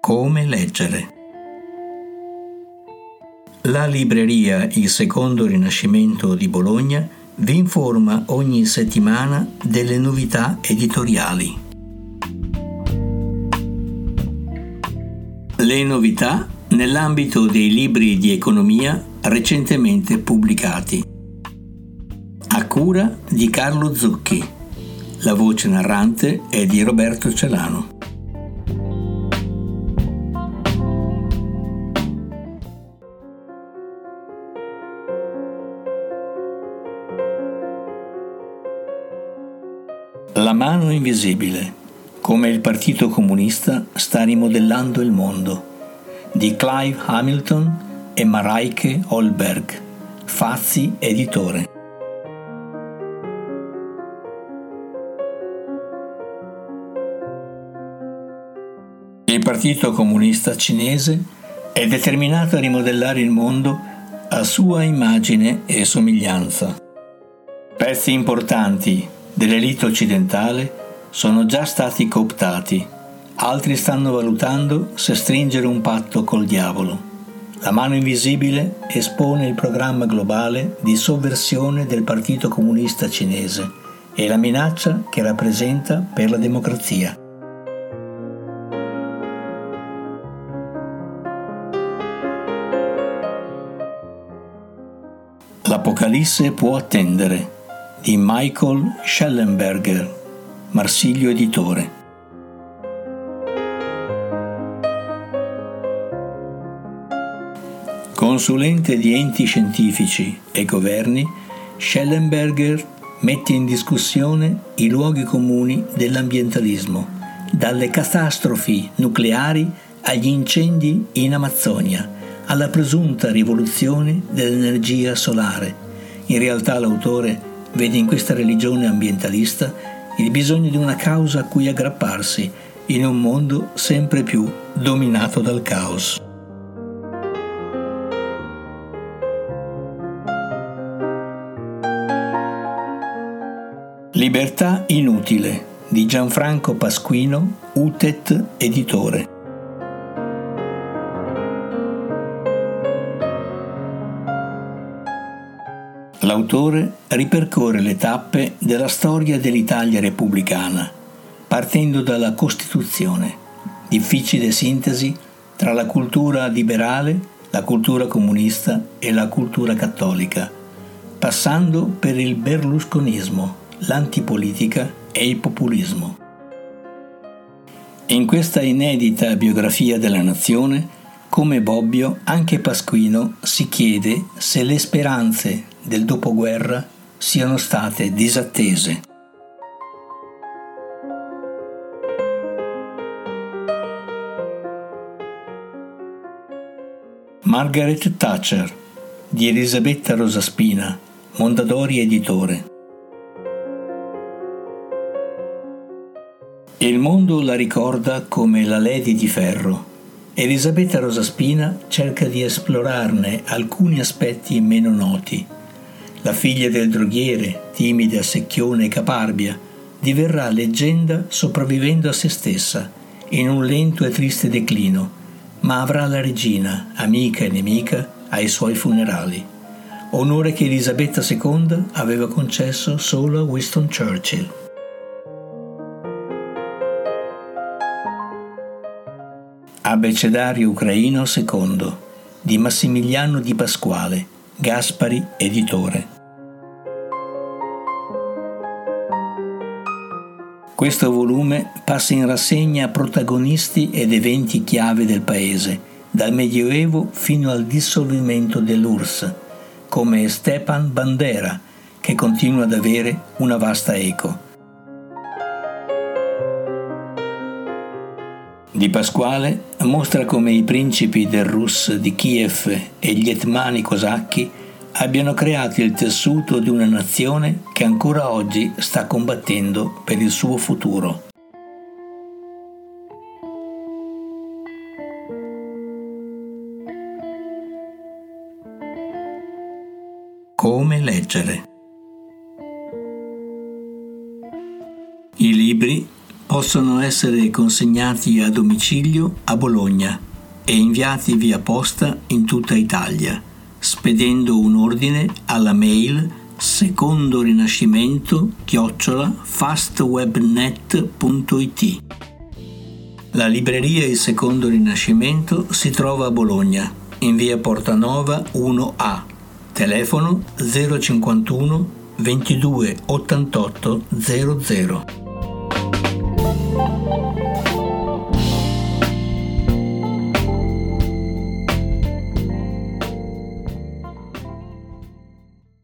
Come leggere. La libreria Il Secondo Rinascimento di Bologna vi informa ogni settimana delle novità editoriali. Le novità nell'ambito dei libri di economia recentemente pubblicati. Cura di Carlo Zucchi. La voce narrante è di Roberto Celano. La mano invisibile, come il Partito Comunista sta rimodellando il mondo, di Clive Hamilton e Mareike Holberg, Fazzi Editore. Il Partito Comunista Cinese è determinato a rimodellare il mondo a sua immagine e somiglianza. Pezzi importanti dell'elite occidentale sono già stati cooptati, altri stanno valutando se stringere un patto col diavolo. La mano invisibile espone il programma globale di sovversione del Partito Comunista Cinese e la minaccia che rappresenta per la democrazia. L'Apocalisse può attendere di Michael Schellenberger, Marsiglio Editore. Consulente di enti scientifici e governi, Schellenberger mette in discussione i luoghi comuni dell'ambientalismo, dalle catastrofi nucleari agli incendi in Amazzonia, alla presunta rivoluzione dell'energia solare. In realtà l'autore vede in questa religione ambientalista il bisogno di una causa a cui aggrapparsi in un mondo sempre più dominato dal caos. Libertà inutile di Gianfranco Pasquino, UTET editore. L'autore ripercorre le tappe della storia dell'Italia repubblicana, partendo dalla Costituzione, difficile sintesi tra la cultura liberale, la cultura comunista e la cultura cattolica, passando per il berlusconismo, l'antipolitica e il populismo. In questa inedita biografia della nazione, come Bobbio, anche Pasquino si chiede se le speranze del dopoguerra siano state disattese. Margaret Thatcher di Elisabetta Rosaspina, Mondadori editore. Il mondo la ricorda come la Lady di Ferro. Elisabetta Rosaspina cerca di esplorarne alcuni aspetti meno noti la figlia del droghiere, timida, secchione e caparbia, diverrà leggenda sopravvivendo a se stessa, in un lento e triste declino, ma avrà la regina, amica e nemica, ai suoi funerali. Onore che Elisabetta II aveva concesso solo a Winston Churchill. Abecedario ucraino II di Massimiliano Di Pasquale, Gaspari editore. Questo volume passa in rassegna protagonisti ed eventi chiave del paese, dal Medioevo fino al dissolvimento dell'URSS, come Stepan Bandera, che continua ad avere una vasta eco. Di Pasquale mostra come i principi del Rus di Kiev e gli etmani cosacchi abbiano creato il tessuto di una nazione che ancora oggi sta combattendo per il suo futuro. Come leggere I libri possono essere consegnati a domicilio a Bologna e inviati via posta in tutta Italia, spedendo un ordine alla mail secondo rinascimento chiocciola fastwebnet.it. La libreria Il Secondo Rinascimento si trova a Bologna, in via Portanova 1A, telefono 051 22 88 00.